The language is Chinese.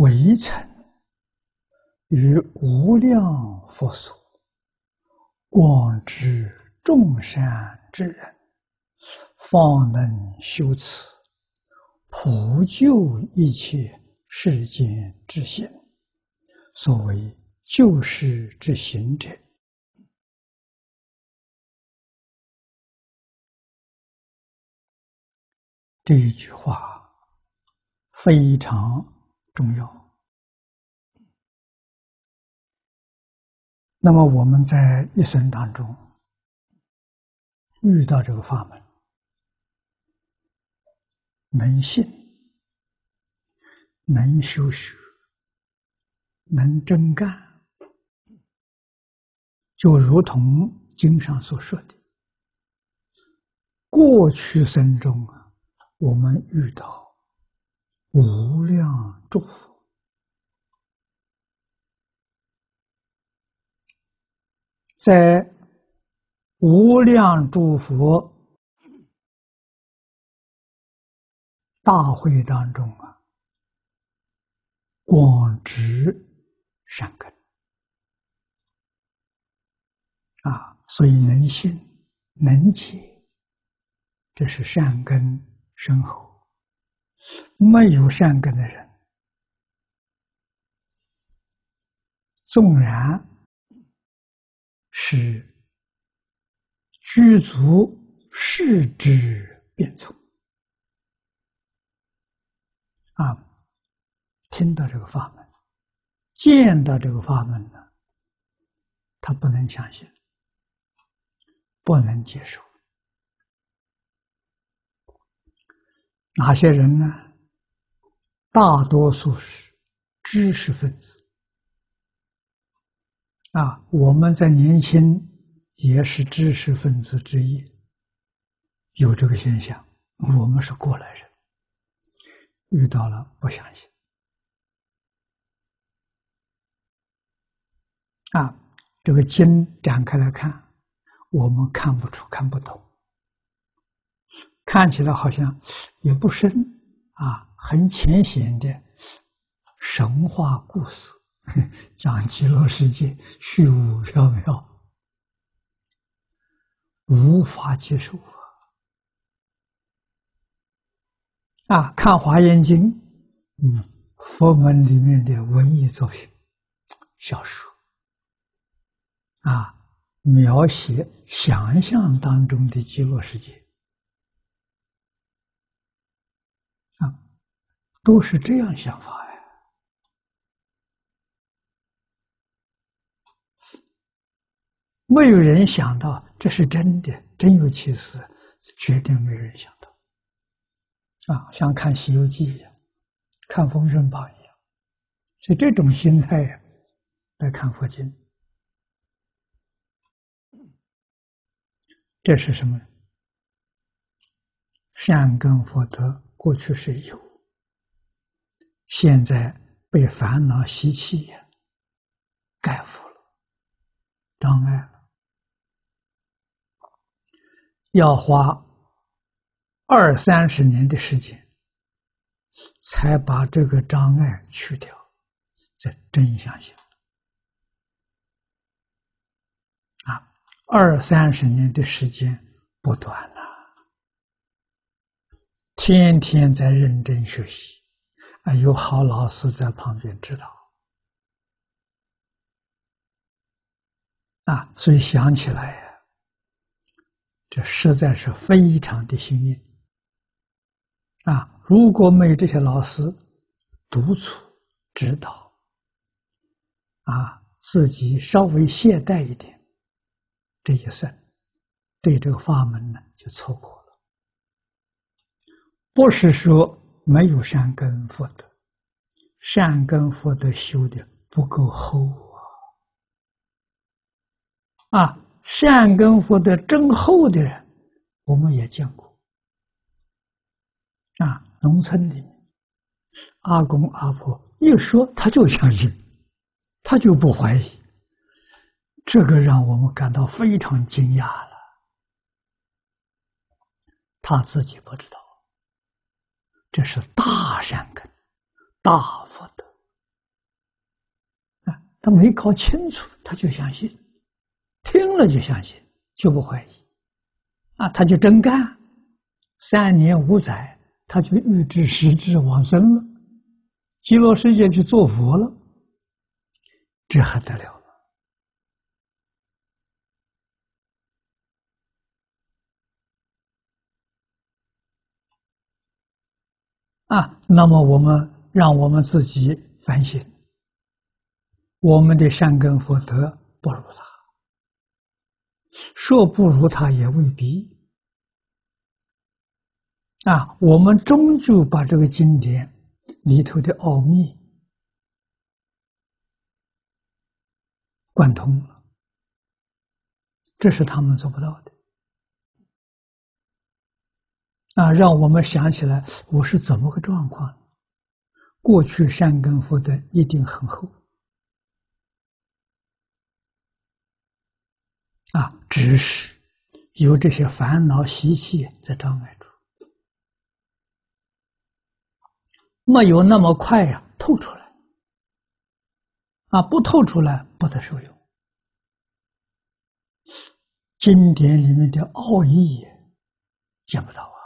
未曾于无量佛所广知众善之人，方能修此普救一切世间之行。所谓救世之行者，这一句话非常重要。那么我们在一生当中遇到这个法门，能信、能修学、能真干，就如同经上所说的，过去生中啊，我们遇到无量祝福。在无量诸佛大会当中啊，广植善根啊，所以能信能解，这是善根深厚。没有善根的人，纵然。是具足世之变从啊！听到这个法门，见到这个法门呢，他不能相信，不能接受。哪些人呢？大多数是知识分子。啊，我们在年轻也是知识分子之一，有这个现象。我们是过来人，遇到了不相信。啊，这个经展开来看，我们看不出、看不懂，看起来好像也不深啊，很浅显的神话故事。讲极乐世界虚无缥缈，无法接受啊！啊，看《华严经》，嗯，佛门里面的文艺作品、小说，啊，描写想象当中的极乐世界，啊，都是这样想法呀。没有人想到这是真的，真有其事，绝对没有人想到。啊，像看《西游记》一样，看《封神榜》一样，是这种心态来看佛经。这是什么？善根福德过去是有，现在被烦恼习气呀盖覆了，障碍了。要花二三十年的时间，才把这个障碍去掉，再真相信。啊，二三十年的时间不短了，天天在认真学习，啊，有好老师在旁边指导，啊，所以想起来呀。这实在是非常的幸运啊！如果没有这些老师督促指导，啊，自己稍微懈怠一点，这一生对这个法门呢就错过了。不是说没有善根福德，善根福德修的不够厚啊！啊。善根福德真厚的人，我们也见过。啊，农村里，阿公阿婆一说他就相信，他就不怀疑。这个让我们感到非常惊讶了。他自己不知道，这是大善根、大福德啊、他没搞清楚，他就相信，听了就相信，就不怀疑，啊，他就真干，三年五载，他就预知时至往生了，极乐世界去做佛了，这还得了？啊，那么我们让我们自己反省，我们的善根福德不如他，说不如他也未必。啊，我们终究把这个经典里头的奥秘贯通了，这是他们做不到的。啊，让我们想起来，我是怎么个状况？过去善根福德一定很厚，啊，只是有这些烦恼习气在障碍住，没有那么快呀透出来，啊，不透出来不得受用。经典里面的奥义也见不到啊。